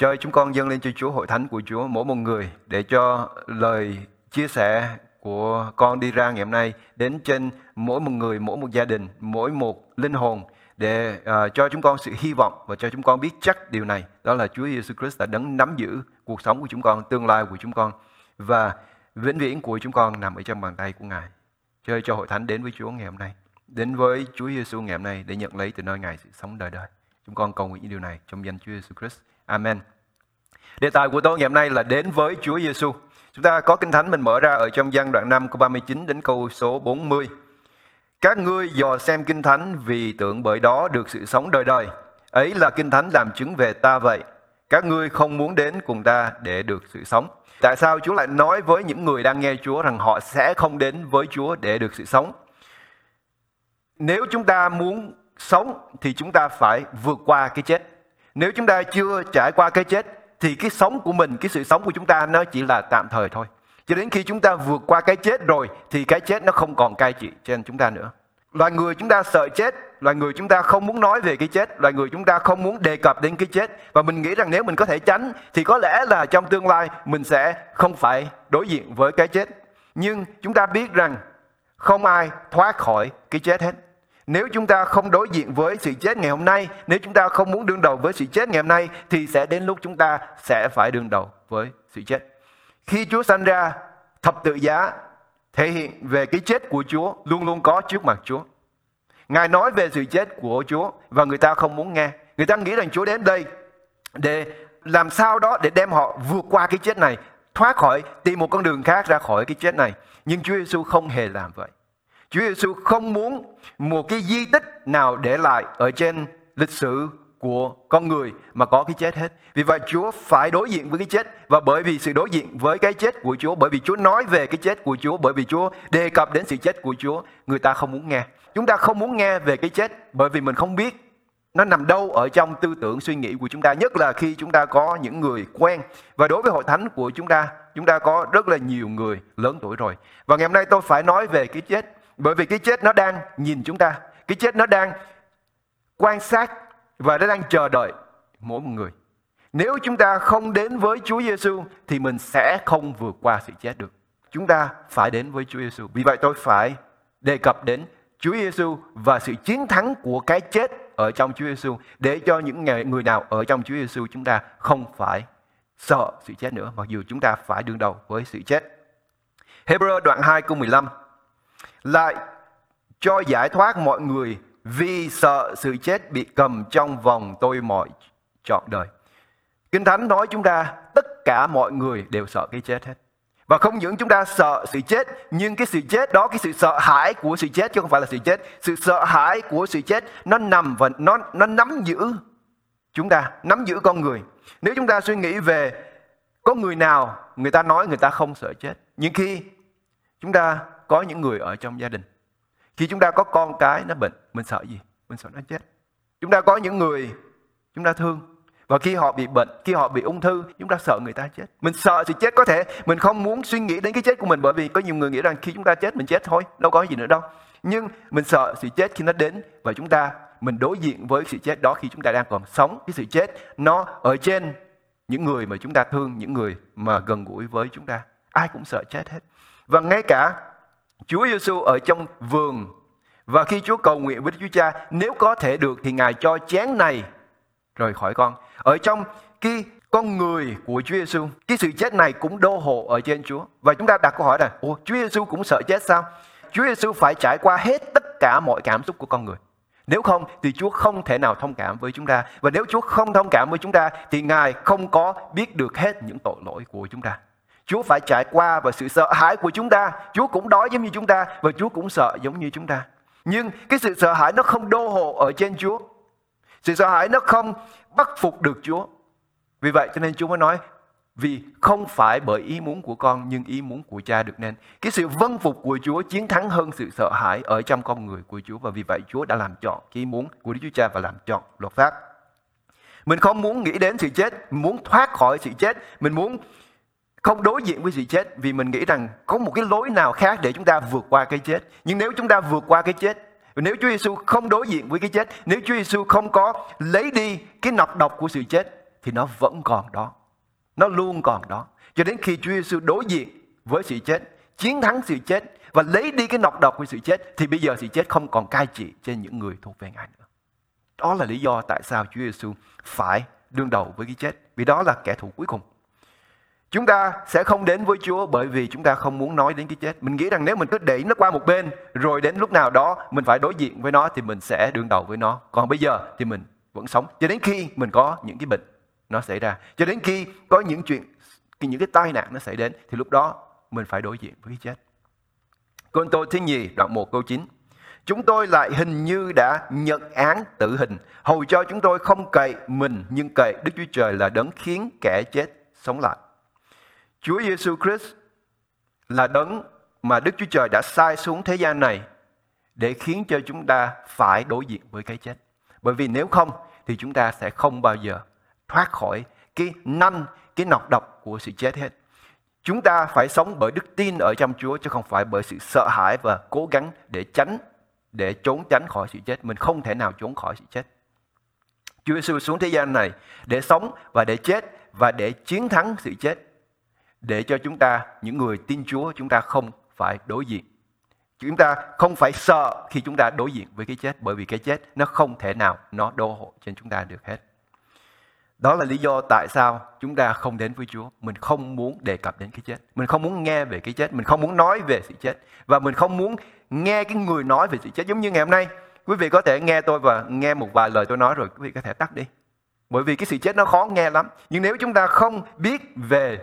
cho chúng con dâng lên cho Chúa hội thánh của Chúa mỗi một người để cho lời chia sẻ của con đi ra ngày hôm nay đến trên mỗi một người, mỗi một gia đình, mỗi một linh hồn để uh, cho chúng con sự hy vọng và cho chúng con biết chắc điều này đó là Chúa Giêsu Christ đã đấng nắm giữ cuộc sống của chúng con, tương lai của chúng con và vĩnh viễn của chúng con nằm ở trong bàn tay của Ngài. Chơi cho hội thánh đến với Chúa ngày hôm nay, đến với Chúa Giêsu ngày hôm nay để nhận lấy từ nơi Ngài sự sống đời đời. Chúng con cầu nguyện những điều này trong danh Chúa Giêsu Christ. Amen. Đề tài của tôi ngày hôm nay là đến với Chúa Giêsu. Chúng ta có kinh thánh mình mở ra ở trong gian đoạn 5 câu 39 đến câu số 40. Các ngươi dò xem kinh thánh vì tưởng bởi đó được sự sống đời đời. Ấy là kinh thánh làm chứng về ta vậy. Các ngươi không muốn đến cùng ta để được sự sống. Tại sao Chúa lại nói với những người đang nghe Chúa rằng họ sẽ không đến với Chúa để được sự sống? Nếu chúng ta muốn sống thì chúng ta phải vượt qua cái chết. Nếu chúng ta chưa trải qua cái chết thì cái sống của mình, cái sự sống của chúng ta nó chỉ là tạm thời thôi. Cho đến khi chúng ta vượt qua cái chết rồi thì cái chết nó không còn cai trị trên chúng ta nữa. Loài người chúng ta sợ chết, loài người chúng ta không muốn nói về cái chết, loài người chúng ta không muốn đề cập đến cái chết và mình nghĩ rằng nếu mình có thể tránh thì có lẽ là trong tương lai mình sẽ không phải đối diện với cái chết. Nhưng chúng ta biết rằng không ai thoát khỏi cái chết hết. Nếu chúng ta không đối diện với sự chết ngày hôm nay, nếu chúng ta không muốn đương đầu với sự chết ngày hôm nay thì sẽ đến lúc chúng ta sẽ phải đương đầu với sự chết. Khi Chúa sanh ra, thập tự giá thể hiện về cái chết của Chúa luôn luôn có trước mặt Chúa. Ngài nói về sự chết của Chúa và người ta không muốn nghe. Người ta nghĩ rằng Chúa đến đây để làm sao đó để đem họ vượt qua cái chết này, thoát khỏi, tìm một con đường khác ra khỏi cái chết này. Nhưng Chúa Giêsu không hề làm vậy. Chúa Giêsu không muốn một cái di tích nào để lại ở trên lịch sử của con người mà có cái chết hết. Vì vậy Chúa phải đối diện với cái chết và bởi vì sự đối diện với cái chết của Chúa, bởi vì Chúa nói về cái chết của Chúa, bởi vì Chúa đề cập đến sự chết của Chúa, người ta không muốn nghe. Chúng ta không muốn nghe về cái chết bởi vì mình không biết nó nằm đâu ở trong tư tưởng suy nghĩ của chúng ta, nhất là khi chúng ta có những người quen. Và đối với hội thánh của chúng ta, chúng ta có rất là nhiều người lớn tuổi rồi. Và ngày hôm nay tôi phải nói về cái chết bởi vì cái chết nó đang nhìn chúng ta, cái chết nó đang quan sát và nó đang chờ đợi mỗi một người. Nếu chúng ta không đến với Chúa Giêsu thì mình sẽ không vượt qua sự chết được. Chúng ta phải đến với Chúa Giêsu. Vì vậy tôi phải đề cập đến Chúa Giêsu và sự chiến thắng của cái chết ở trong Chúa Giêsu để cho những người nào ở trong Chúa Giêsu chúng ta không phải sợ sự chết nữa mặc dù chúng ta phải đương đầu với sự chết. Hebrew đoạn 2 câu 15 lại cho giải thoát mọi người vì sợ sự chết bị cầm trong vòng tôi mọi trọn đời. Kinh Thánh nói chúng ta tất cả mọi người đều sợ cái chết hết. Và không những chúng ta sợ sự chết, nhưng cái sự chết đó, cái sự sợ hãi của sự chết chứ không phải là sự chết. Sự sợ hãi của sự chết nó nằm và nó nó nắm giữ chúng ta, nắm giữ con người. Nếu chúng ta suy nghĩ về có người nào người ta nói người ta không sợ chết, nhưng khi chúng ta có những người ở trong gia đình. Khi chúng ta có con cái nó bệnh, mình sợ gì? Mình sợ nó chết. Chúng ta có những người chúng ta thương. Và khi họ bị bệnh, khi họ bị ung thư, chúng ta sợ người ta chết. Mình sợ sự chết có thể. Mình không muốn suy nghĩ đến cái chết của mình bởi vì có nhiều người nghĩ rằng khi chúng ta chết, mình chết thôi, đâu có gì nữa đâu. Nhưng mình sợ sự chết khi nó đến và chúng ta, mình đối diện với sự chết đó khi chúng ta đang còn sống. Cái sự chết nó ở trên những người mà chúng ta thương, những người mà gần gũi với chúng ta. Ai cũng sợ chết hết. Và ngay cả Chúa Giêsu ở trong vườn và khi Chúa cầu nguyện với Đức Chúa Cha nếu có thể được thì Ngài cho chén này rời khỏi con. Ở trong cái con người của Chúa Giêsu, cái sự chết này cũng đô hộ ở trên Chúa. Và chúng ta đặt câu hỏi là, Ủa, Chúa Giêsu cũng sợ chết sao? Chúa Giêsu phải trải qua hết tất cả mọi cảm xúc của con người. Nếu không thì Chúa không thể nào thông cảm với chúng ta. Và nếu Chúa không thông cảm với chúng ta thì Ngài không có biết được hết những tội lỗi của chúng ta. Chúa phải trải qua và sự sợ hãi của chúng ta. Chúa cũng đói giống như chúng ta và Chúa cũng sợ giống như chúng ta. Nhưng cái sự sợ hãi nó không đô hộ ở trên Chúa. Sự sợ hãi nó không bắt phục được Chúa. Vì vậy cho nên Chúa mới nói vì không phải bởi ý muốn của con nhưng ý muốn của cha được nên. Cái sự vâng phục của Chúa chiến thắng hơn sự sợ hãi ở trong con người của Chúa và vì vậy Chúa đã làm chọn cái ý muốn của Đức Chúa Cha và làm chọn luật pháp. Mình không muốn nghĩ đến sự chết, mình muốn thoát khỏi sự chết, mình muốn không đối diện với sự chết vì mình nghĩ rằng có một cái lối nào khác để chúng ta vượt qua cái chết. Nhưng nếu chúng ta vượt qua cái chết, nếu Chúa Giêsu không đối diện với cái chết, nếu Chúa Giêsu không có lấy đi cái nọc độc của sự chết, thì nó vẫn còn đó. Nó luôn còn đó. Cho đến khi Chúa Giêsu đối diện với sự chết, chiến thắng sự chết và lấy đi cái nọc độc của sự chết thì bây giờ sự chết không còn cai trị trên những người thuộc về Ngài nữa. Đó là lý do tại sao Chúa Giêsu phải đương đầu với cái chết, vì đó là kẻ thù cuối cùng. Chúng ta sẽ không đến với Chúa bởi vì chúng ta không muốn nói đến cái chết. Mình nghĩ rằng nếu mình cứ đẩy nó qua một bên rồi đến lúc nào đó mình phải đối diện với nó thì mình sẽ đương đầu với nó. Còn bây giờ thì mình vẫn sống cho đến khi mình có những cái bệnh nó xảy ra, cho đến khi có những chuyện những cái tai nạn nó xảy đến thì lúc đó mình phải đối diện với cái chết. Côn Tô thứ nhì đoạn 1 câu 9. Chúng tôi lại hình như đã nhận án tử hình, hầu cho chúng tôi không cậy mình nhưng cậy Đức Chúa Trời là đấng khiến kẻ chết sống lại. Chúa Giêsu Christ là đấng mà Đức Chúa Trời đã sai xuống thế gian này để khiến cho chúng ta phải đối diện với cái chết. Bởi vì nếu không thì chúng ta sẽ không bao giờ thoát khỏi cái nanh, cái nọc độc của sự chết hết. Chúng ta phải sống bởi đức tin ở trong Chúa chứ không phải bởi sự sợ hãi và cố gắng để tránh, để trốn tránh khỏi sự chết. Mình không thể nào trốn khỏi sự chết. Chúa Giêsu xuống thế gian này để sống và để chết và để chiến thắng sự chết. Để cho chúng ta, những người tin Chúa, chúng ta không phải đối diện. Chúng ta không phải sợ khi chúng ta đối diện với cái chết bởi vì cái chết nó không thể nào nó đô hộ trên chúng ta được hết. Đó là lý do tại sao chúng ta không đến với Chúa. Mình không muốn đề cập đến cái chết. Mình không muốn nghe về cái chết. Mình không muốn nói về sự chết. Và mình không muốn nghe cái người nói về sự chết. Giống như ngày hôm nay, quý vị có thể nghe tôi và nghe một vài lời tôi nói rồi quý vị có thể tắt đi. Bởi vì cái sự chết nó khó nghe lắm. Nhưng nếu chúng ta không biết về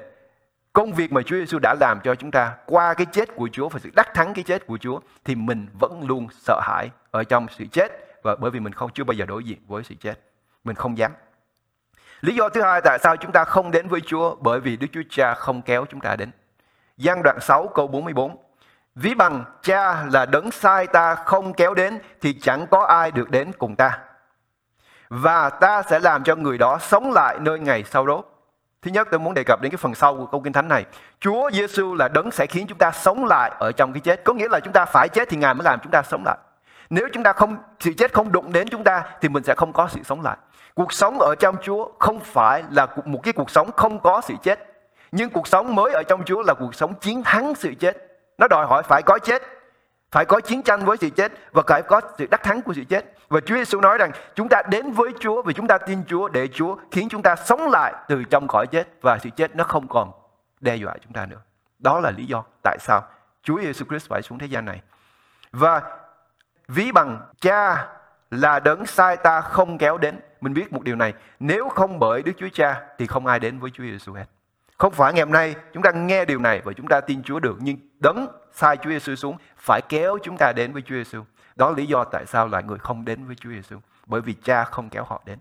công việc mà Chúa Giêsu đã làm cho chúng ta qua cái chết của Chúa và sự đắc thắng cái chết của Chúa thì mình vẫn luôn sợ hãi ở trong sự chết và bởi vì mình không, chưa bao giờ đối diện với sự chết. Mình không dám. Lý do thứ hai tại sao chúng ta không đến với Chúa, bởi vì Đức Chúa Cha không kéo chúng ta đến. Giang đoạn 6 câu 44. Ví bằng cha là đấng sai ta không kéo đến thì chẳng có ai được đến cùng ta. Và ta sẽ làm cho người đó sống lại nơi ngày sau đó. Thứ nhất tôi muốn đề cập đến cái phần sau của câu kinh thánh này. Chúa Giêsu là đấng sẽ khiến chúng ta sống lại ở trong cái chết. Có nghĩa là chúng ta phải chết thì Ngài mới làm chúng ta sống lại. Nếu chúng ta không sự chết không đụng đến chúng ta thì mình sẽ không có sự sống lại. Cuộc sống ở trong Chúa không phải là một cái cuộc sống không có sự chết. Nhưng cuộc sống mới ở trong Chúa là cuộc sống chiến thắng sự chết. Nó đòi hỏi phải có chết, phải có chiến tranh với sự chết và phải có sự đắc thắng của sự chết. Và Chúa Giêsu nói rằng chúng ta đến với Chúa vì chúng ta tin Chúa để Chúa khiến chúng ta sống lại từ trong khỏi chết và sự chết nó không còn đe dọa chúng ta nữa. Đó là lý do tại sao Chúa Giêsu Christ phải xuống thế gian này. Và ví bằng cha là đấng sai ta không kéo đến. Mình biết một điều này, nếu không bởi Đức Chúa Cha thì không ai đến với Chúa Giêsu hết. Không phải ngày hôm nay chúng ta nghe điều này và chúng ta tin Chúa được, nhưng đấng sai Chúa Giêsu xuống phải kéo chúng ta đến với Chúa Giêsu. Đó là lý do tại sao loài người không đến với Chúa Giêsu, bởi vì Cha không kéo họ đến.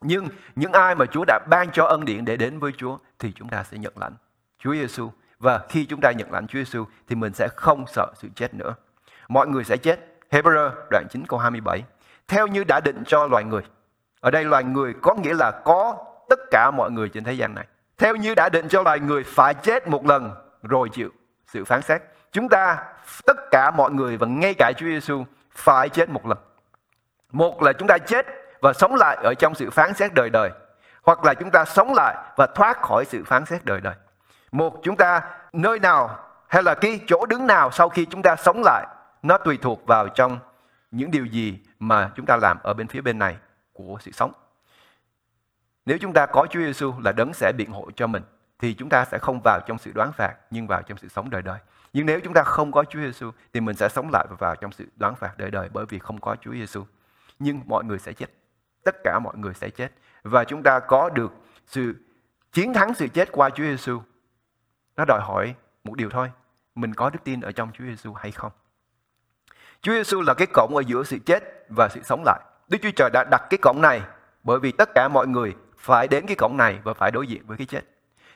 Nhưng những ai mà Chúa đã ban cho ân điển để đến với Chúa thì chúng ta sẽ nhận lãnh Chúa Giêsu và khi chúng ta nhận lãnh Chúa Giêsu thì mình sẽ không sợ sự chết nữa. Mọi người sẽ chết. Hebrew đoạn 9 câu 27 theo như đã định cho loài người. Ở đây loài người có nghĩa là có tất cả mọi người trên thế gian này. Theo như đã định cho loài người phải chết một lần rồi chịu sự phán xét. Chúng ta, tất cả mọi người và ngay cả Chúa Giêsu phải chết một lần. Một là chúng ta chết và sống lại ở trong sự phán xét đời đời. Hoặc là chúng ta sống lại và thoát khỏi sự phán xét đời đời. Một, chúng ta nơi nào hay là cái chỗ đứng nào sau khi chúng ta sống lại, nó tùy thuộc vào trong những điều gì mà chúng ta làm ở bên phía bên này của sự sống. Nếu chúng ta có Chúa Giêsu là đấng sẽ biện hộ cho mình, thì chúng ta sẽ không vào trong sự đoán phạt, nhưng vào trong sự sống đời đời. Nhưng nếu chúng ta không có Chúa Giêsu thì mình sẽ sống lại và vào trong sự đoán phạt đời đời bởi vì không có Chúa Giêsu. Nhưng mọi người sẽ chết. Tất cả mọi người sẽ chết và chúng ta có được sự chiến thắng sự chết qua Chúa Giêsu. Nó đòi hỏi một điều thôi, mình có đức tin ở trong Chúa Giêsu hay không? Chúa Giêsu là cái cổng ở giữa sự chết và sự sống lại. Đức Chúa Trời đã đặt cái cổng này bởi vì tất cả mọi người phải đến cái cổng này và phải đối diện với cái chết.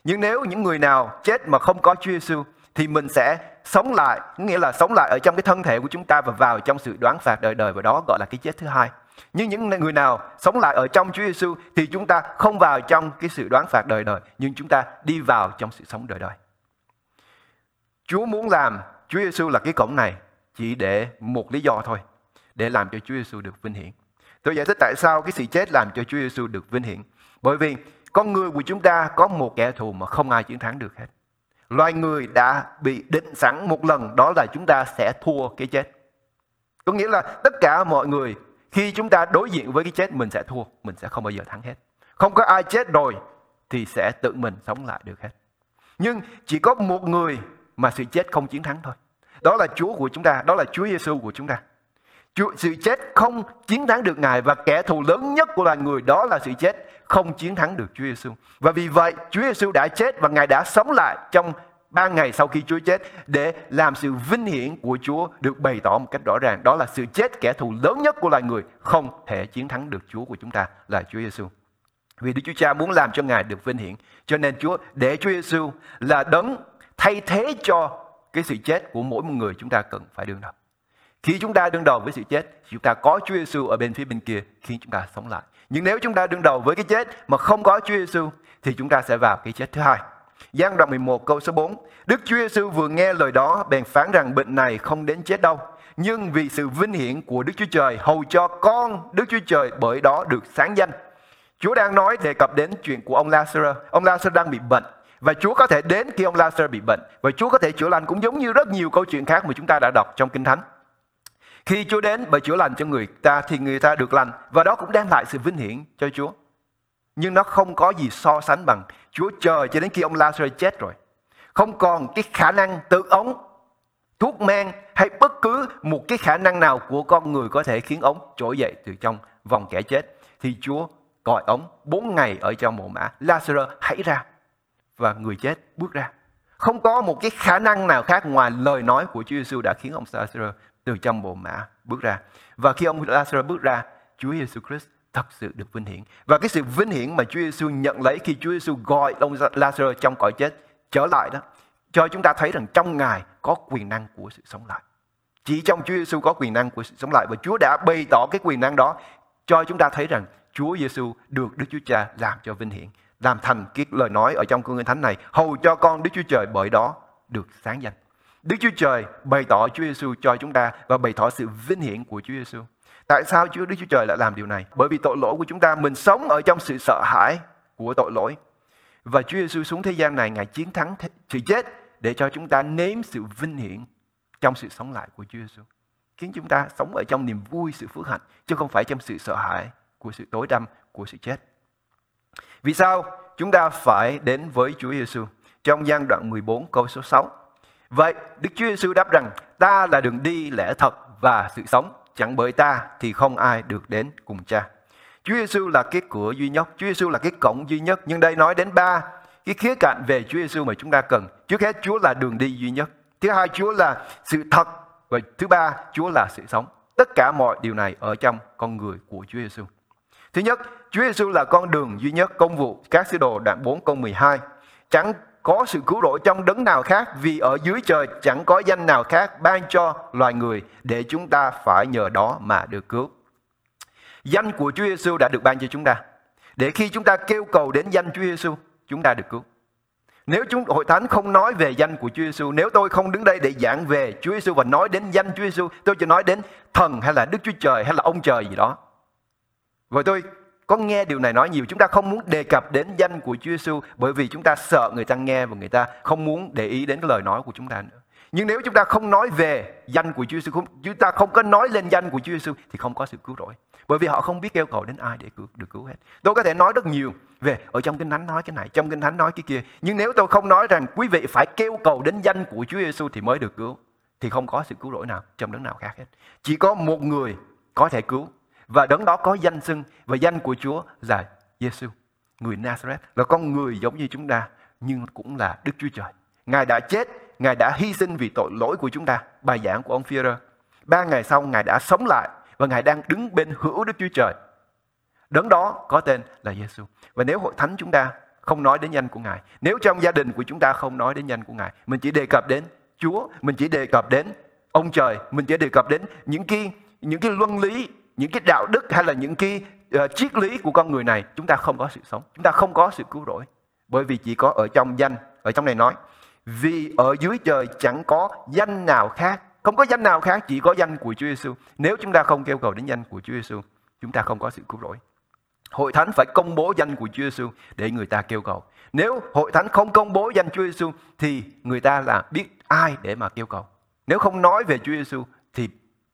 Nhưng nếu những người nào chết mà không có Chúa Giêsu thì mình sẽ sống lại, nghĩa là sống lại ở trong cái thân thể của chúng ta và vào trong sự đoán phạt đời đời và đó gọi là cái chết thứ hai. Nhưng những người nào sống lại ở trong Chúa Giêsu thì chúng ta không vào trong cái sự đoán phạt đời đời, nhưng chúng ta đi vào trong sự sống đời đời. Chúa muốn làm Chúa Giêsu là cái cổng này chỉ để một lý do thôi, để làm cho Chúa Giêsu được vinh hiển. Tôi giải thích tại sao cái sự chết làm cho Chúa Giêsu được vinh hiển. Bởi vì con người của chúng ta có một kẻ thù mà không ai chiến thắng được hết. Loài người đã bị định sẵn một lần đó là chúng ta sẽ thua cái chết. Có nghĩa là tất cả mọi người khi chúng ta đối diện với cái chết mình sẽ thua, mình sẽ không bao giờ thắng hết. Không có ai chết rồi thì sẽ tự mình sống lại được hết. Nhưng chỉ có một người mà sự chết không chiến thắng thôi. Đó là Chúa của chúng ta, đó là Chúa Giêsu của chúng ta. Sự chết không chiến thắng được Ngài và kẻ thù lớn nhất của loài người đó là sự chết không chiến thắng được Chúa Giêsu. Và vì vậy, Chúa Giêsu đã chết và Ngài đã sống lại trong ba ngày sau khi Chúa chết để làm sự vinh hiển của Chúa được bày tỏ một cách rõ ràng. Đó là sự chết kẻ thù lớn nhất của loài người không thể chiến thắng được Chúa của chúng ta là Chúa Giêsu. Vì Đức Chúa Cha muốn làm cho Ngài được vinh hiển. Cho nên Chúa để Chúa Giêsu là đấng thay thế cho cái sự chết của mỗi một người chúng ta cần phải đương đầu. Khi chúng ta đương đầu với sự chết, chúng ta có Chúa Giêsu ở bên phía bên kia khi chúng ta sống lại. Nhưng nếu chúng ta đương đầu với cái chết mà không có Chúa Giêsu thì chúng ta sẽ vào cái chết thứ hai. Giăng đoạn 11 câu số 4. Đức Chúa Giêsu vừa nghe lời đó bèn phán rằng bệnh này không đến chết đâu, nhưng vì sự vinh hiển của Đức Chúa Trời hầu cho con Đức Chúa Trời bởi đó được sáng danh. Chúa đang nói đề cập đến chuyện của ông Lazarus. Ông Lazarus đang bị bệnh và Chúa có thể đến khi ông Lazarus bị bệnh và Chúa có thể chữa lành cũng giống như rất nhiều câu chuyện khác mà chúng ta đã đọc trong Kinh Thánh. Khi Chúa đến bởi chữa lành cho người ta thì người ta được lành và đó cũng đem lại sự vinh hiển cho Chúa. Nhưng nó không có gì so sánh bằng Chúa chờ cho đến khi ông Lazarus chết rồi. Không còn cái khả năng tự ống, thuốc men hay bất cứ một cái khả năng nào của con người có thể khiến ống trỗi dậy từ trong vòng kẻ chết. Thì Chúa gọi ống bốn ngày ở trong mộ mã. Lazarus hãy ra và người chết bước ra. Không có một cái khả năng nào khác ngoài lời nói của Chúa Giêsu đã khiến ông Lazarus từ trong bộ mã bước ra. Và khi ông Lazarus bước ra, Chúa Giêsu Christ thật sự được vinh hiển. Và cái sự vinh hiển mà Chúa Giêsu nhận lấy khi Chúa Giêsu gọi ông Lazarus trong cõi chết trở lại đó, cho chúng ta thấy rằng trong Ngài có quyền năng của sự sống lại. Chỉ trong Chúa Giêsu có quyền năng của sự sống lại và Chúa đã bày tỏ cái quyền năng đó cho chúng ta thấy rằng Chúa Giêsu được Đức Chúa Cha làm cho vinh hiển, làm thành cái lời nói ở trong Cương Thánh này, hầu cho con Đức Chúa Trời bởi đó được sáng danh. Đức Chúa Trời bày tỏ Chúa Giêsu cho chúng ta và bày tỏ sự vinh hiển của Chúa Giêsu. Tại sao Chúa Đức Chúa Trời lại làm điều này? Bởi vì tội lỗi của chúng ta, mình sống ở trong sự sợ hãi của tội lỗi. Và Chúa Giêsu xuống thế gian này, Ngài chiến thắng sự chết để cho chúng ta nếm sự vinh hiển trong sự sống lại của Chúa Giêsu. Khiến chúng ta sống ở trong niềm vui, sự phước hạnh, chứ không phải trong sự sợ hãi của sự tối tăm của sự chết. Vì sao chúng ta phải đến với Chúa Giêsu? Trong gian đoạn 14 câu số 6. Vậy Đức Chúa Giêsu đáp rằng ta là đường đi lẽ thật và sự sống chẳng bởi ta thì không ai được đến cùng cha. Chúa Giêsu là cái cửa duy nhất, Chúa Giêsu là cái cổng duy nhất. Nhưng đây nói đến ba cái khía cạnh về Chúa Giêsu mà chúng ta cần. Trước hết Chúa là đường đi duy nhất. Thứ hai Chúa là sự thật và thứ ba Chúa là sự sống. Tất cả mọi điều này ở trong con người của Chúa Giêsu. Thứ nhất, Chúa Giêsu là con đường duy nhất công vụ các sứ đồ đoạn 4 câu 12. Chẳng có sự cứu rỗi trong đấng nào khác vì ở dưới trời chẳng có danh nào khác ban cho loài người để chúng ta phải nhờ đó mà được cứu. Danh của Chúa Giêsu đã được ban cho chúng ta. Để khi chúng ta kêu cầu đến danh Chúa Giêsu, chúng ta được cứu. Nếu chúng hội thánh không nói về danh của Chúa Giêsu, nếu tôi không đứng đây để giảng về Chúa Giêsu và nói đến danh Chúa Giêsu, tôi chỉ nói đến thần hay là Đức Chúa Trời hay là ông trời gì đó. Vậy tôi có nghe điều này nói nhiều chúng ta không muốn đề cập đến danh của Chúa Giêsu bởi vì chúng ta sợ người ta nghe và người ta không muốn để ý đến cái lời nói của chúng ta nữa. Nhưng nếu chúng ta không nói về danh của Chúa Giêsu, chúng ta không có nói lên danh của Chúa Giêsu thì không có sự cứu rỗi. Bởi vì họ không biết kêu cầu đến ai để cứu, được cứu hết. Tôi có thể nói rất nhiều về ở trong kinh thánh nói cái này, trong kinh thánh nói cái kia. Nhưng nếu tôi không nói rằng quý vị phải kêu cầu đến danh của Chúa Giêsu thì mới được cứu thì không có sự cứu rỗi nào trong đấng nào khác hết. Chỉ có một người có thể cứu và đấng đó có danh xưng và danh của Chúa là Giêsu, người Nazareth là con người giống như chúng ta nhưng cũng là Đức Chúa Trời. Ngài đã chết, Ngài đã hy sinh vì tội lỗi của chúng ta. Bài giảng của ông Führer. Ba ngày sau Ngài đã sống lại và Ngài đang đứng bên hữu Đức Chúa Trời. Đấng đó có tên là Giêsu. Và nếu hội thánh chúng ta không nói đến danh của Ngài, nếu trong gia đình của chúng ta không nói đến danh của Ngài, mình chỉ đề cập đến Chúa, mình chỉ đề cập đến ông trời, mình chỉ đề cập đến những cái những cái luân lý những cái đạo đức hay là những cái uh, triết lý của con người này chúng ta không có sự sống chúng ta không có sự cứu rỗi bởi vì chỉ có ở trong danh ở trong này nói vì ở dưới trời chẳng có danh nào khác không có danh nào khác chỉ có danh của Chúa Giêsu nếu chúng ta không kêu cầu đến danh của Chúa Giêsu chúng ta không có sự cứu rỗi Hội thánh phải công bố danh của Chúa Giêsu để người ta kêu cầu. Nếu hội thánh không công bố danh Chúa Giêsu thì người ta là biết ai để mà kêu cầu. Nếu không nói về Chúa Giêsu thì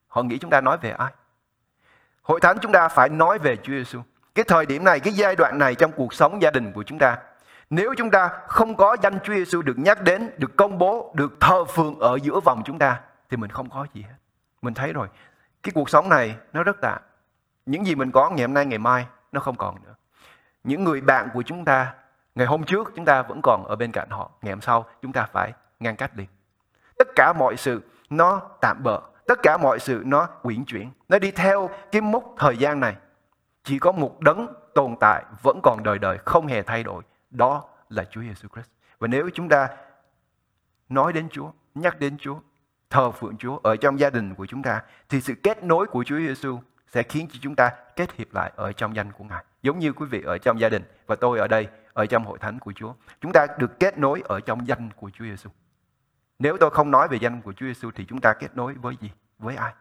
họ nghĩ chúng ta nói về ai? Hội thánh chúng ta phải nói về Chúa Giêsu. Cái thời điểm này, cái giai đoạn này trong cuộc sống gia đình của chúng ta, nếu chúng ta không có danh Chúa Giêsu được nhắc đến, được công bố, được thờ phượng ở giữa vòng chúng ta thì mình không có gì hết. Mình thấy rồi, cái cuộc sống này nó rất tạm. Những gì mình có ngày hôm nay, ngày mai nó không còn nữa. Những người bạn của chúng ta ngày hôm trước chúng ta vẫn còn ở bên cạnh họ, ngày hôm sau chúng ta phải ngăn cách đi. Tất cả mọi sự nó tạm bợ, tất cả mọi sự nó quyển chuyển, nó đi theo cái mốc thời gian này. Chỉ có một đấng tồn tại vẫn còn đời đời không hề thay đổi, đó là Chúa Giêsu Christ. Và nếu chúng ta nói đến Chúa, nhắc đến Chúa, thờ phượng Chúa ở trong gia đình của chúng ta thì sự kết nối của Chúa Giêsu sẽ khiến cho chúng ta kết hiệp lại ở trong danh của Ngài. Giống như quý vị ở trong gia đình và tôi ở đây ở trong hội thánh của Chúa. Chúng ta được kết nối ở trong danh của Chúa Giêsu. Nếu tôi không nói về danh của Chúa Giêsu thì chúng ta kết nối với gì? Với ai?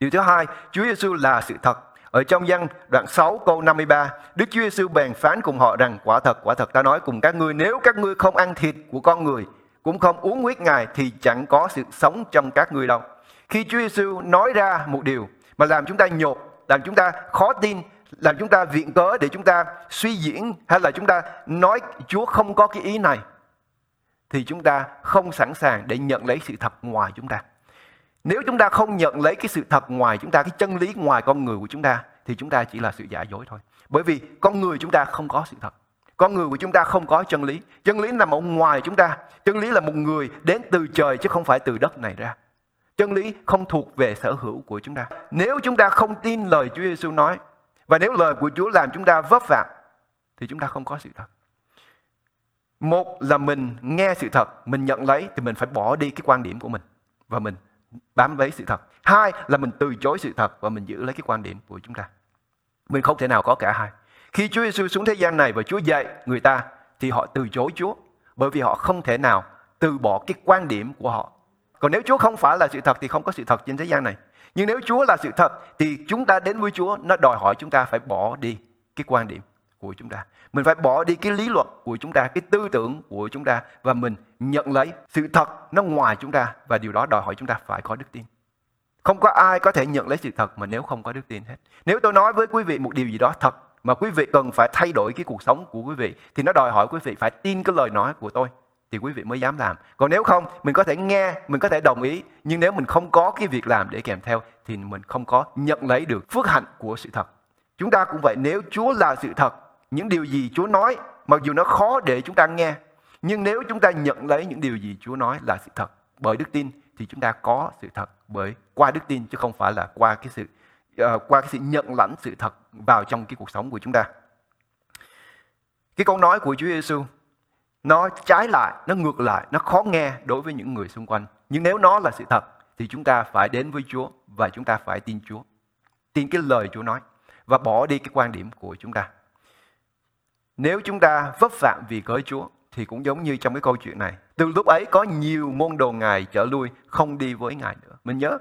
Điều thứ hai, Chúa Giêsu là sự thật. Ở trong văn đoạn 6 câu 53, Đức Chúa Giêsu bèn phán cùng họ rằng quả thật, quả thật ta nói cùng các ngươi nếu các ngươi không ăn thịt của con người, cũng không uống huyết Ngài thì chẳng có sự sống trong các ngươi đâu. Khi Chúa Giêsu nói ra một điều mà làm chúng ta nhột, làm chúng ta khó tin, làm chúng ta viện cớ để chúng ta suy diễn hay là chúng ta nói Chúa không có cái ý này thì chúng ta không sẵn sàng để nhận lấy sự thật ngoài chúng ta. Nếu chúng ta không nhận lấy cái sự thật ngoài chúng ta, cái chân lý ngoài con người của chúng ta thì chúng ta chỉ là sự giả dối thôi. Bởi vì con người chúng ta không có sự thật. Con người của chúng ta không có chân lý. Chân lý nằm ở ngoài chúng ta. Chân lý là một người đến từ trời chứ không phải từ đất này ra. Chân lý không thuộc về sở hữu của chúng ta. Nếu chúng ta không tin lời Chúa Giêsu nói và nếu lời của Chúa làm chúng ta vấp phạm thì chúng ta không có sự thật. Một là mình nghe sự thật, mình nhận lấy thì mình phải bỏ đi cái quan điểm của mình và mình bám lấy sự thật. Hai là mình từ chối sự thật và mình giữ lấy cái quan điểm của chúng ta. Mình không thể nào có cả hai. Khi Chúa Giêsu xuống thế gian này và Chúa dạy người ta thì họ từ chối Chúa bởi vì họ không thể nào từ bỏ cái quan điểm của họ. Còn nếu Chúa không phải là sự thật thì không có sự thật trên thế gian này. Nhưng nếu Chúa là sự thật thì chúng ta đến với Chúa nó đòi hỏi chúng ta phải bỏ đi cái quan điểm của chúng ta. Mình phải bỏ đi cái lý luận của chúng ta, cái tư tưởng của chúng ta và mình nhận lấy sự thật nó ngoài chúng ta và điều đó đòi hỏi chúng ta phải có đức tin. Không có ai có thể nhận lấy sự thật mà nếu không có đức tin hết. Nếu tôi nói với quý vị một điều gì đó thật mà quý vị cần phải thay đổi cái cuộc sống của quý vị thì nó đòi hỏi quý vị phải tin cái lời nói của tôi thì quý vị mới dám làm. Còn nếu không, mình có thể nghe, mình có thể đồng ý, nhưng nếu mình không có cái việc làm để kèm theo thì mình không có nhận lấy được phước hạnh của sự thật. Chúng ta cũng vậy, nếu Chúa là sự thật, những điều gì Chúa nói, mặc dù nó khó để chúng ta nghe, nhưng nếu chúng ta nhận lấy những điều gì Chúa nói là sự thật bởi đức tin thì chúng ta có sự thật bởi qua đức tin chứ không phải là qua cái sự uh, qua cái sự nhận lãnh sự thật vào trong cái cuộc sống của chúng ta. Cái câu nói của Chúa Giêsu nó trái lại, nó ngược lại, nó khó nghe đối với những người xung quanh. Nhưng nếu nó là sự thật thì chúng ta phải đến với Chúa và chúng ta phải tin Chúa. Tin cái lời Chúa nói và bỏ đi cái quan điểm của chúng ta. Nếu chúng ta vấp phạm vì cớ Chúa thì cũng giống như trong cái câu chuyện này. Từ lúc ấy có nhiều môn đồ Ngài trở lui không đi với Ngài nữa. Mình nhớ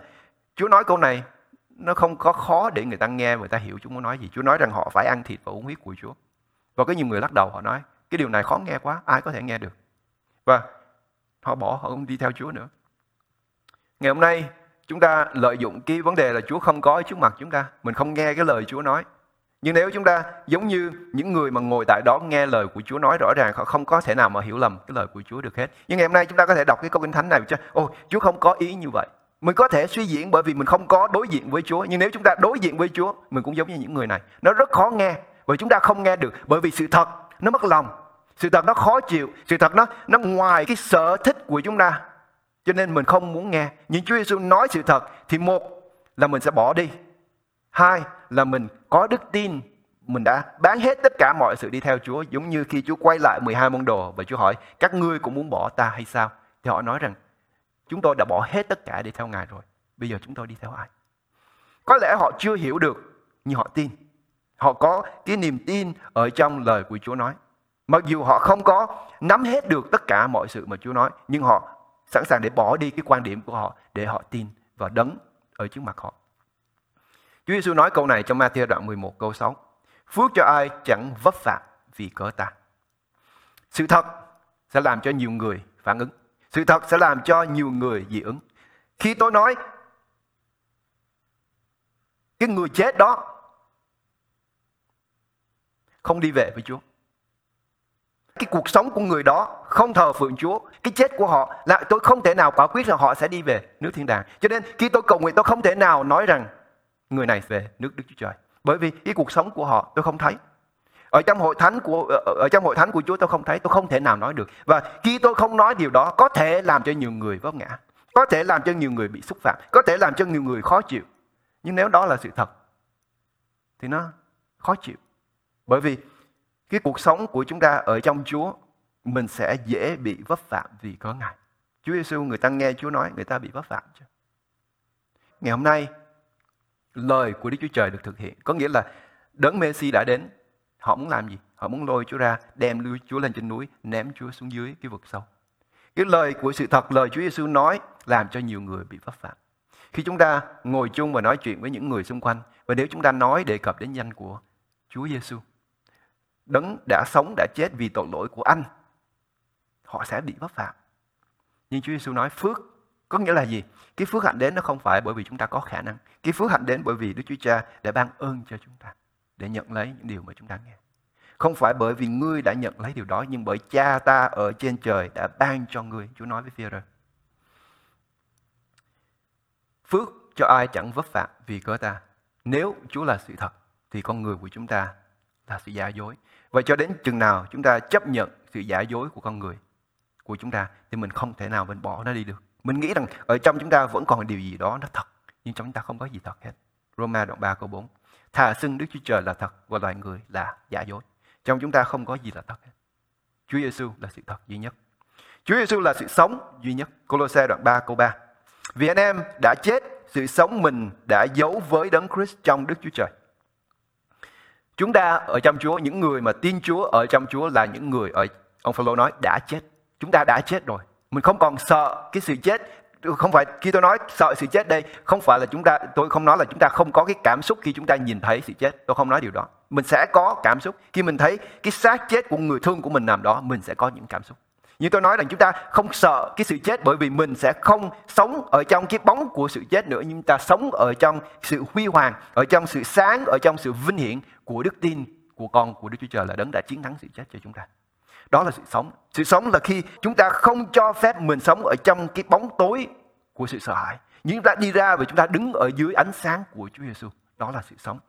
Chúa nói câu này nó không có khó để người ta nghe người ta hiểu Chúa muốn nói gì. Chúa nói rằng họ phải ăn thịt và uống huyết của Chúa. Và có nhiều người lắc đầu họ nói cái điều này khó nghe quá, ai có thể nghe được. Và họ bỏ, họ không đi theo Chúa nữa. Ngày hôm nay, chúng ta lợi dụng cái vấn đề là Chúa không có ở trước mặt chúng ta. Mình không nghe cái lời Chúa nói. Nhưng nếu chúng ta giống như những người mà ngồi tại đó nghe lời của Chúa nói rõ ràng họ không có thể nào mà hiểu lầm cái lời của Chúa được hết. Nhưng ngày hôm nay chúng ta có thể đọc cái câu kinh thánh này cho ôi Chúa không có ý như vậy. Mình có thể suy diễn bởi vì mình không có đối diện với Chúa. Nhưng nếu chúng ta đối diện với Chúa, mình cũng giống như những người này. Nó rất khó nghe bởi chúng ta không nghe được bởi vì sự thật nó mất lòng. Sự thật nó khó chịu, sự thật nó nó ngoài cái sở thích của chúng ta. Cho nên mình không muốn nghe. Nhưng Chúa Giêsu nói sự thật thì một là mình sẽ bỏ đi. Hai là mình có đức tin mình đã bán hết tất cả mọi sự đi theo Chúa giống như khi Chúa quay lại 12 môn đồ và Chúa hỏi các ngươi cũng muốn bỏ ta hay sao? Thì họ nói rằng chúng tôi đã bỏ hết tất cả đi theo Ngài rồi. Bây giờ chúng tôi đi theo ai? Có lẽ họ chưa hiểu được nhưng họ tin. Họ có cái niềm tin ở trong lời của Chúa nói. Mặc dù họ không có nắm hết được tất cả mọi sự mà Chúa nói, nhưng họ sẵn sàng để bỏ đi cái quan điểm của họ để họ tin và đấng ở trước mặt họ. Chúa Giêsu nói câu này trong Matthew đoạn 11 câu 6. Phước cho ai chẳng vấp phạm vì cớ ta. Sự thật sẽ làm cho nhiều người phản ứng. Sự thật sẽ làm cho nhiều người dị ứng. Khi tôi nói cái người chết đó không đi về với Chúa. Cái cuộc sống của người đó không thờ phượng Chúa. Cái chết của họ là tôi không thể nào quả quyết là họ sẽ đi về nước thiên đàng. Cho nên khi tôi cầu nguyện tôi không thể nào nói rằng người này về nước Đức Chúa Trời. Bởi vì cái cuộc sống của họ tôi không thấy. Ở trong hội thánh của ở trong hội thánh của Chúa tôi không thấy, tôi không thể nào nói được. Và khi tôi không nói điều đó có thể làm cho nhiều người vấp ngã, có thể làm cho nhiều người bị xúc phạm, có thể làm cho nhiều người khó chịu. Nhưng nếu đó là sự thật thì nó khó chịu. Bởi vì cái cuộc sống của chúng ta ở trong Chúa mình sẽ dễ bị vấp phạm vì có Ngài. Chúa Giêsu người ta nghe Chúa nói người ta bị vấp phạm chứ. Ngày hôm nay lời của Đức Chúa Trời được thực hiện. Có nghĩa là đấng Messi đã đến. Họ muốn làm gì? Họ muốn lôi Chúa ra, đem Chúa lên trên núi, ném Chúa xuống dưới cái vực sâu. Cái lời của sự thật, lời Chúa Giêsu nói làm cho nhiều người bị vấp phạm. Khi chúng ta ngồi chung và nói chuyện với những người xung quanh và nếu chúng ta nói đề cập đến danh của Chúa Giêsu, đấng đã sống đã chết vì tội lỗi của anh, họ sẽ bị vấp phạm. Nhưng Chúa Giêsu nói phước có nghĩa là gì? Cái phước hạnh đến nó không phải bởi vì chúng ta có khả năng. Cái phước hạnh đến bởi vì Đức Chúa Cha đã ban ơn cho chúng ta, để nhận lấy những điều mà chúng ta nghe. Không phải bởi vì ngươi đã nhận lấy điều đó, nhưng bởi cha ta ở trên trời đã ban cho ngươi. Chúa nói với Phi-rơ. Phước cho ai chẳng vấp phạm vì cớ ta. Nếu Chúa là sự thật, thì con người của chúng ta là sự giả dối. Và cho đến chừng nào chúng ta chấp nhận sự giả dối của con người, của chúng ta, thì mình không thể nào mình bỏ nó đi được. Mình nghĩ rằng ở trong chúng ta vẫn còn điều gì đó nó thật, nhưng trong chúng ta không có gì thật hết. Roma đoạn 3 câu 4. Thà xưng Đức Chúa Trời là thật và loài người là giả dối. Trong chúng ta không có gì là thật hết. Chúa Giêsu là sự thật duy nhất. Chúa Giêsu là sự sống duy nhất. Colosse đoạn 3 câu 3. Vì anh em đã chết, sự sống mình đã giấu với Đấng Christ trong Đức Chúa Trời. Chúng ta ở trong Chúa, những người mà tin Chúa ở trong Chúa là những người ở ông Phaolô nói đã chết. Chúng ta đã chết rồi. Mình không còn sợ cái sự chết. Không phải khi tôi nói sợ sự chết đây, không phải là chúng ta tôi không nói là chúng ta không có cái cảm xúc khi chúng ta nhìn thấy sự chết. Tôi không nói điều đó. Mình sẽ có cảm xúc khi mình thấy cái xác chết của người thương của mình nằm đó, mình sẽ có những cảm xúc. Như tôi nói rằng chúng ta không sợ cái sự chết bởi vì mình sẽ không sống ở trong cái bóng của sự chết nữa nhưng ta sống ở trong sự huy hoàng, ở trong sự sáng, ở trong sự vinh hiển của đức tin của con của Đức Chúa Trời là đấng đã chiến thắng sự chết cho chúng ta. Đó là sự sống. Sự sống là khi chúng ta không cho phép mình sống ở trong cái bóng tối của sự sợ hãi. Nhưng chúng ta đi ra và chúng ta đứng ở dưới ánh sáng của Chúa Giêsu. Đó là sự sống.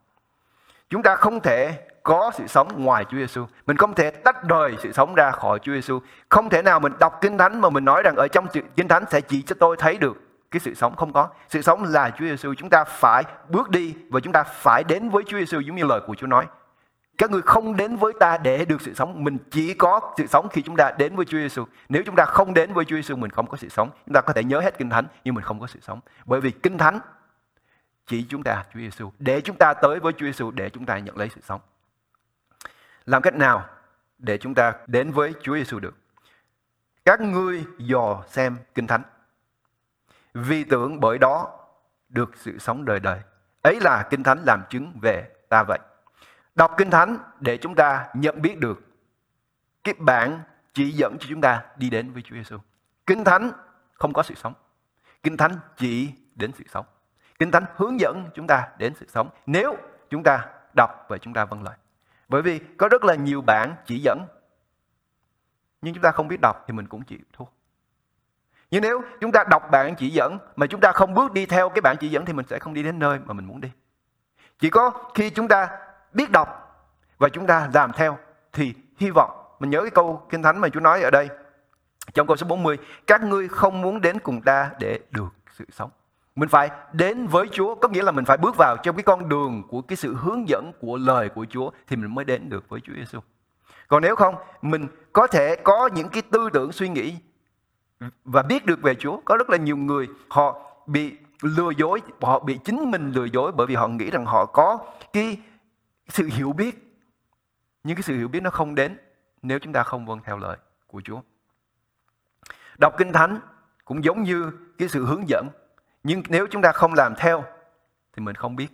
Chúng ta không thể có sự sống ngoài Chúa Giêsu. Mình không thể tách rời sự sống ra khỏi Chúa Giêsu. Không thể nào mình đọc Kinh Thánh mà mình nói rằng ở trong Kinh Thánh sẽ chỉ cho tôi thấy được cái sự sống không có. Sự sống là Chúa Giêsu. Chúng ta phải bước đi và chúng ta phải đến với Chúa Giêsu giống như lời của Chúa nói. Các người không đến với ta để được sự sống, mình chỉ có sự sống khi chúng ta đến với Chúa Giêsu. Nếu chúng ta không đến với Chúa Giêsu mình không có sự sống. Chúng ta có thể nhớ hết Kinh Thánh nhưng mình không có sự sống. Bởi vì Kinh Thánh chỉ chúng ta Chúa Giêsu để chúng ta tới với Chúa Giêsu để chúng ta nhận lấy sự sống. Làm cách nào để chúng ta đến với Chúa Giêsu được? Các ngươi dò xem Kinh Thánh. Vì tưởng bởi đó được sự sống đời đời. Ấy là Kinh Thánh làm chứng về ta vậy. Đọc Kinh Thánh để chúng ta nhận biết được cái bản chỉ dẫn cho chúng ta đi đến với Chúa Giêsu. Kinh Thánh không có sự sống. Kinh Thánh chỉ đến sự sống. Kinh Thánh hướng dẫn chúng ta đến sự sống nếu chúng ta đọc và chúng ta vâng lời. Bởi vì có rất là nhiều bản chỉ dẫn, nhưng chúng ta không biết đọc thì mình cũng chịu thua. Nhưng nếu chúng ta đọc bản chỉ dẫn mà chúng ta không bước đi theo cái bản chỉ dẫn thì mình sẽ không đi đến nơi mà mình muốn đi. Chỉ có khi chúng ta biết đọc và chúng ta làm theo thì hy vọng mình nhớ cái câu kinh thánh mà Chúa nói ở đây trong câu số 40 các ngươi không muốn đến cùng ta để được sự sống mình phải đến với Chúa có nghĩa là mình phải bước vào trong cái con đường của cái sự hướng dẫn của lời của Chúa thì mình mới đến được với Chúa Giêsu. Còn nếu không, mình có thể có những cái tư tưởng suy nghĩ và biết được về Chúa. Có rất là nhiều người họ bị lừa dối, họ bị chính mình lừa dối bởi vì họ nghĩ rằng họ có cái sự hiểu biết. Nhưng cái sự hiểu biết nó không đến nếu chúng ta không vâng theo lời của Chúa. Đọc Kinh Thánh cũng giống như cái sự hướng dẫn nhưng nếu chúng ta không làm theo thì mình không biết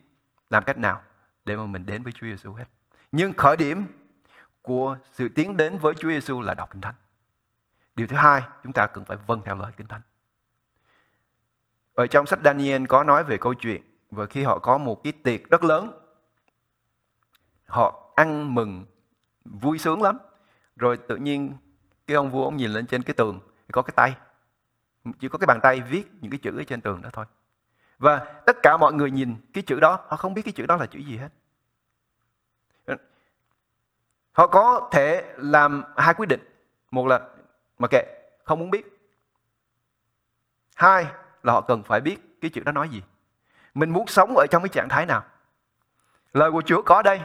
làm cách nào để mà mình đến với Chúa Giêsu hết. Nhưng khởi điểm của sự tiến đến với Chúa Giêsu là đọc Kinh Thánh. Điều thứ hai, chúng ta cần phải vâng theo lời Kinh Thánh. Ở trong sách Daniel có nói về câu chuyện và khi họ có một cái tiệc rất lớn, họ ăn mừng, vui sướng lắm. Rồi tự nhiên cái ông vua ông nhìn lên trên cái tường, có cái tay. Chỉ có cái bàn tay viết những cái chữ ở trên tường đó thôi. Và tất cả mọi người nhìn cái chữ đó, họ không biết cái chữ đó là chữ gì hết. Họ có thể làm hai quyết định. Một là, mà kệ, không muốn biết. Hai là họ cần phải biết cái chữ đó nói gì. Mình muốn sống ở trong cái trạng thái nào? Lời của chúa có đây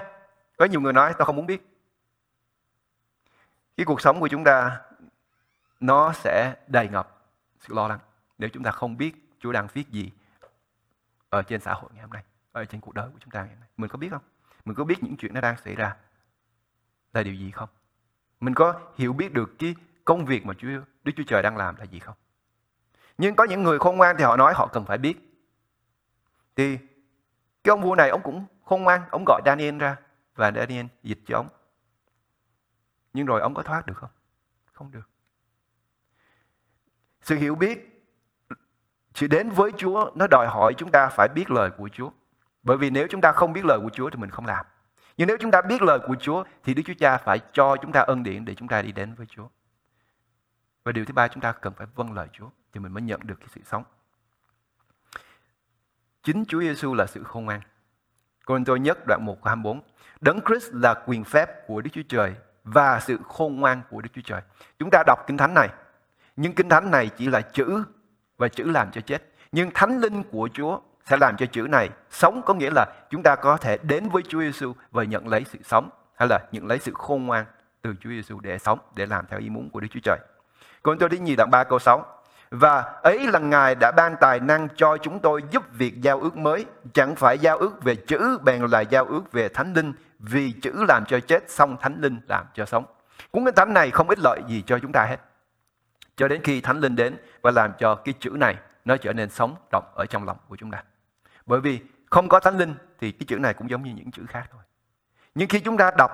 có nhiều người nói tôi không muốn biết cái cuộc sống của chúng ta nó sẽ đầy ngập sự lo lắng nếu chúng ta không biết Chúa đang viết gì ở trên xã hội ngày hôm nay, ở trên cuộc đời của chúng ta ngày hôm nay. Mình có biết không? Mình có biết những chuyện nó đang xảy ra là điều gì không? Mình có hiểu biết được cái công việc mà Chúa Đức Chúa Trời đang làm là gì không? Nhưng có những người khôn ngoan thì họ nói họ cần phải biết. Thì cái ông vua này ông cũng khôn ngoan, ông gọi Daniel ra và Daniel dịch cho ông. Nhưng rồi ông có thoát được không? Không được. Sự hiểu biết sự đến với Chúa, nó đòi hỏi chúng ta phải biết lời của Chúa. Bởi vì nếu chúng ta không biết lời của Chúa thì mình không làm. Nhưng nếu chúng ta biết lời của Chúa thì Đức Chúa Cha phải cho chúng ta ân điển để chúng ta đi đến với Chúa. Và điều thứ ba, chúng ta cần phải vâng lời Chúa thì mình mới nhận được cái sự sống. Chính Chúa Giêsu là sự khôn ngoan. Cô tôi nhất đoạn 1 24. Đấng Christ là quyền phép của Đức Chúa Trời và sự khôn ngoan của Đức Chúa Trời. Chúng ta đọc Kinh Thánh này nhưng kinh thánh này chỉ là chữ và chữ làm cho chết. Nhưng thánh linh của Chúa sẽ làm cho chữ này sống, có nghĩa là chúng ta có thể đến với Chúa Giêsu và nhận lấy sự sống, hay là nhận lấy sự khôn ngoan từ Chúa Giêsu để sống, để làm theo ý muốn của Đức Chúa Trời. Còn tôi đi nhì đoạn 3 câu 6. Và ấy là Ngài đã ban tài năng cho chúng tôi giúp việc giao ước mới. Chẳng phải giao ước về chữ, bèn là giao ước về thánh linh. Vì chữ làm cho chết, xong thánh linh làm cho sống. Cuốn kinh thánh này không ích lợi gì cho chúng ta hết cho đến khi Thánh Linh đến và làm cho cái chữ này nó trở nên sống động ở trong lòng của chúng ta. Bởi vì không có Thánh Linh thì cái chữ này cũng giống như những chữ khác thôi. Nhưng khi chúng ta đọc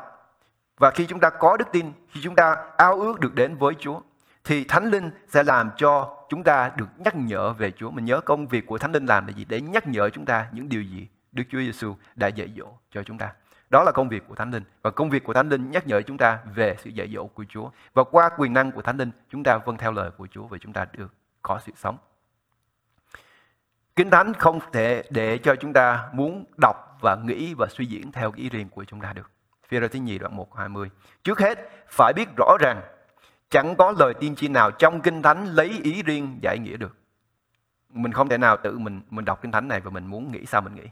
và khi chúng ta có đức tin, khi chúng ta ao ước được đến với Chúa, thì Thánh Linh sẽ làm cho chúng ta được nhắc nhở về Chúa. Mình nhớ công việc của Thánh Linh làm là gì? Để nhắc nhở chúng ta những điều gì Đức Chúa Giêsu đã dạy dỗ cho chúng ta. Đó là công việc của Thánh Linh. Và công việc của Thánh Linh nhắc nhở chúng ta về sự dạy dỗ của Chúa. Và qua quyền năng của Thánh Linh, chúng ta vâng theo lời của Chúa và chúng ta được có sự sống. Kinh Thánh không thể để cho chúng ta muốn đọc và nghĩ và suy diễn theo ý riêng của chúng ta được. Phía thứ nhì đoạn 1 20. Trước hết, phải biết rõ rằng chẳng có lời tiên tri nào trong Kinh Thánh lấy ý riêng giải nghĩa được. Mình không thể nào tự mình mình đọc Kinh Thánh này và mình muốn nghĩ sao mình nghĩ.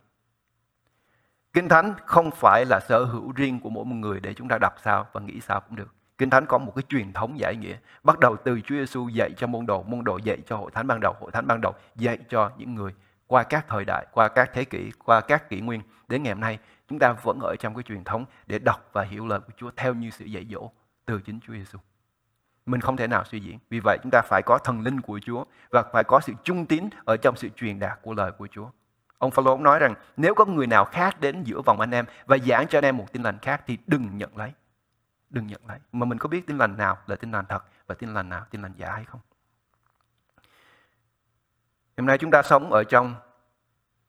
Kinh Thánh không phải là sở hữu riêng của mỗi một người để chúng ta đọc sao và nghĩ sao cũng được. Kinh Thánh có một cái truyền thống giải nghĩa. Bắt đầu từ Chúa Giêsu dạy cho môn đồ, môn đồ dạy cho hội thánh ban đầu, hội thánh ban đầu dạy cho những người qua các thời đại, qua các thế kỷ, qua các kỷ nguyên. Đến ngày hôm nay, chúng ta vẫn ở trong cái truyền thống để đọc và hiểu lời của Chúa theo như sự dạy dỗ từ chính Chúa Giêsu. Mình không thể nào suy diễn. Vì vậy chúng ta phải có thần linh của Chúa và phải có sự trung tín ở trong sự truyền đạt của lời của Chúa. Ông Phaolô cũng nói rằng, nếu có người nào khác đến giữa vòng anh em và giảng cho anh em một tin lành khác thì đừng nhận lấy. Đừng nhận lấy. Mà mình có biết tin lành nào là tin lành thật và tin lành nào, tin lành giả hay không? Hôm nay chúng ta sống ở trong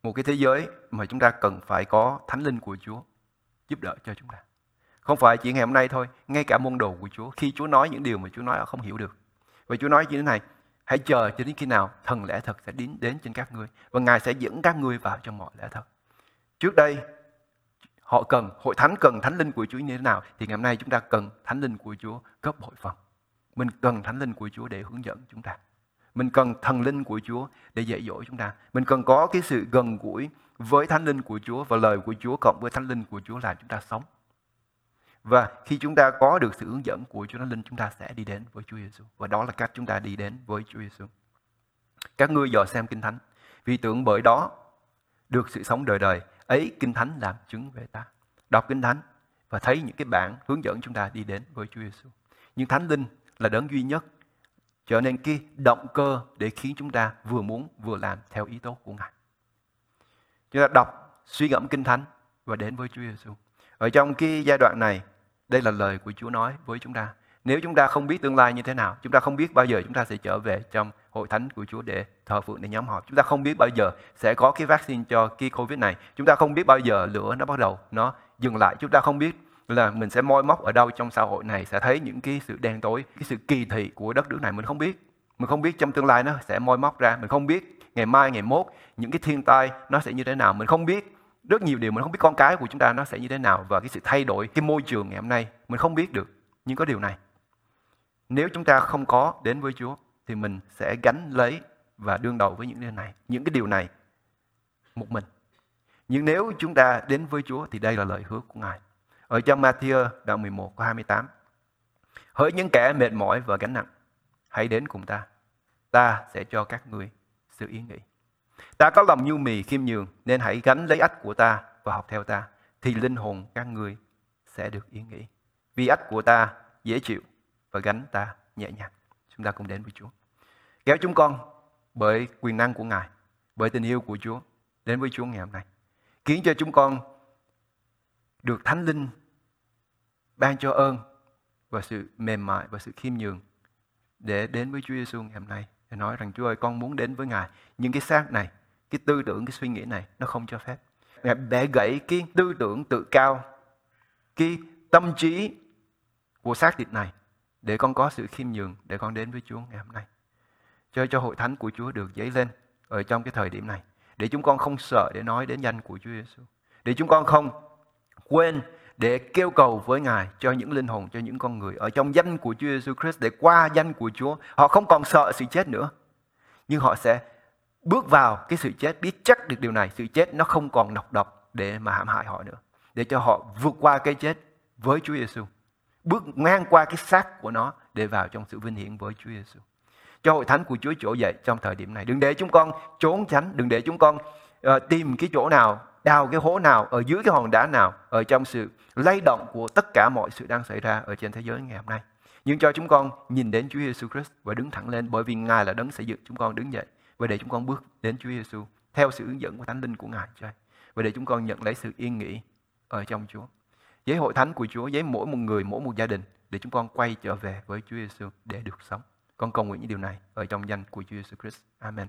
một cái thế giới mà chúng ta cần phải có thánh linh của Chúa giúp đỡ cho chúng ta. Không phải chỉ ngày hôm nay thôi, ngay cả môn đồ của Chúa. Khi Chúa nói những điều mà Chúa nói họ không hiểu được. Và Chúa nói như thế này, Hãy chờ cho đến khi nào thần lẽ thật sẽ đến đến trên các ngươi và Ngài sẽ dẫn các ngươi vào trong mọi lẽ thật. Trước đây họ cần hội thánh cần thánh linh của Chúa như thế nào thì ngày hôm nay chúng ta cần thánh linh của Chúa cấp hội phần. Mình cần thánh linh của Chúa để hướng dẫn chúng ta. Mình cần thần linh của Chúa để dạy dỗ chúng ta. Mình cần có cái sự gần gũi với thánh linh của Chúa và lời của Chúa cộng với thánh linh của Chúa làm chúng ta sống. Và khi chúng ta có được sự hướng dẫn của Chúa Thánh Linh, chúng ta sẽ đi đến với Chúa Giêsu. Và đó là cách chúng ta đi đến với Chúa Giêsu. Các ngươi dò xem Kinh Thánh, vì tưởng bởi đó được sự sống đời đời, ấy Kinh Thánh làm chứng về ta. Đọc Kinh Thánh và thấy những cái bản hướng dẫn chúng ta đi đến với Chúa Giêsu. Nhưng Thánh Linh là đấng duy nhất trở nên cái động cơ để khiến chúng ta vừa muốn vừa làm theo ý tốt của Ngài. Chúng ta đọc, suy ngẫm Kinh Thánh và đến với Chúa Giêsu. Ở trong cái giai đoạn này, đây là lời của Chúa nói với chúng ta. Nếu chúng ta không biết tương lai như thế nào, chúng ta không biết bao giờ chúng ta sẽ trở về trong hội thánh của Chúa để thờ phượng để nhóm họp. Chúng ta không biết bao giờ sẽ có cái vaccine cho cái Covid này. Chúng ta không biết bao giờ lửa nó bắt đầu nó dừng lại. Chúng ta không biết là mình sẽ moi móc ở đâu trong xã hội này sẽ thấy những cái sự đen tối, cái sự kỳ thị của đất nước này mình không biết. Mình không biết trong tương lai nó sẽ moi móc ra, mình không biết ngày mai, ngày mốt những cái thiên tai nó sẽ như thế nào, mình không biết rất nhiều điều mình không biết con cái của chúng ta nó sẽ như thế nào và cái sự thay đổi, cái môi trường ngày hôm nay mình không biết được, nhưng có điều này. Nếu chúng ta không có đến với Chúa, thì mình sẽ gánh lấy và đương đầu với những điều này, những cái điều này một mình. Nhưng nếu chúng ta đến với Chúa, thì đây là lời hứa của Ngài. Ở trong Matthew đoạn 11 câu 28 hỡi những kẻ mệt mỏi và gánh nặng, hãy đến cùng ta. Ta sẽ cho các người sự yên nghỉ Ta có lòng nhu mì khiêm nhường nên hãy gánh lấy ách của ta và học theo ta thì linh hồn các người sẽ được yên nghỉ. Vì ách của ta dễ chịu và gánh ta nhẹ nhàng. Chúng ta cùng đến với Chúa. Kéo chúng con bởi quyền năng của Ngài, bởi tình yêu của Chúa đến với Chúa ngày hôm nay. Khiến cho chúng con được Thánh Linh ban cho ơn và sự mềm mại và sự khiêm nhường để đến với Chúa Giêsu ngày hôm nay để nói rằng Chúa ơi con muốn đến với Ngài nhưng cái xác này cái tư tưởng cái suy nghĩ này nó không cho phép. Ngài bẻ gãy cái tư tưởng tự cao cái tâm trí của xác thịt này để con có sự khiêm nhường để con đến với Chúa ngày hôm nay. Cho cho hội thánh của Chúa được dấy lên ở trong cái thời điểm này để chúng con không sợ để nói đến danh của Chúa Giêsu để chúng con không quên để kêu cầu với Ngài cho những linh hồn, cho những con người ở trong danh của Chúa Giêsu Christ để qua danh của Chúa, họ không còn sợ sự chết nữa. Nhưng họ sẽ bước vào cái sự chết biết chắc được điều này sự chết nó không còn nọc độc để mà hãm hại họ nữa để cho họ vượt qua cái chết với Chúa Giêsu bước ngang qua cái xác của nó để vào trong sự vinh hiển với Chúa Giêsu cho hội thánh của Chúa chỗ dậy trong thời điểm này. Đừng để chúng con trốn tránh đừng để chúng con uh, tìm cái chỗ nào đào cái hố nào ở dưới cái hòn đá nào ở trong sự lay động của tất cả mọi sự đang xảy ra ở trên thế giới ngày hôm nay. Nhưng cho chúng con nhìn đến Chúa Giêsu Christ và đứng thẳng lên bởi vì Ngài là đấng sẽ dựng chúng con đứng dậy và để chúng con bước đến Chúa Giêsu theo sự hướng dẫn của Thánh Linh của Ngài cho và để chúng con nhận lấy sự yên nghỉ ở trong Chúa. Với hội thánh của Chúa, với mỗi một người, mỗi một gia đình để chúng con quay trở về với Chúa Giêsu để được sống. Con cầu nguyện những điều này ở trong danh của Chúa Giêsu Christ. Amen.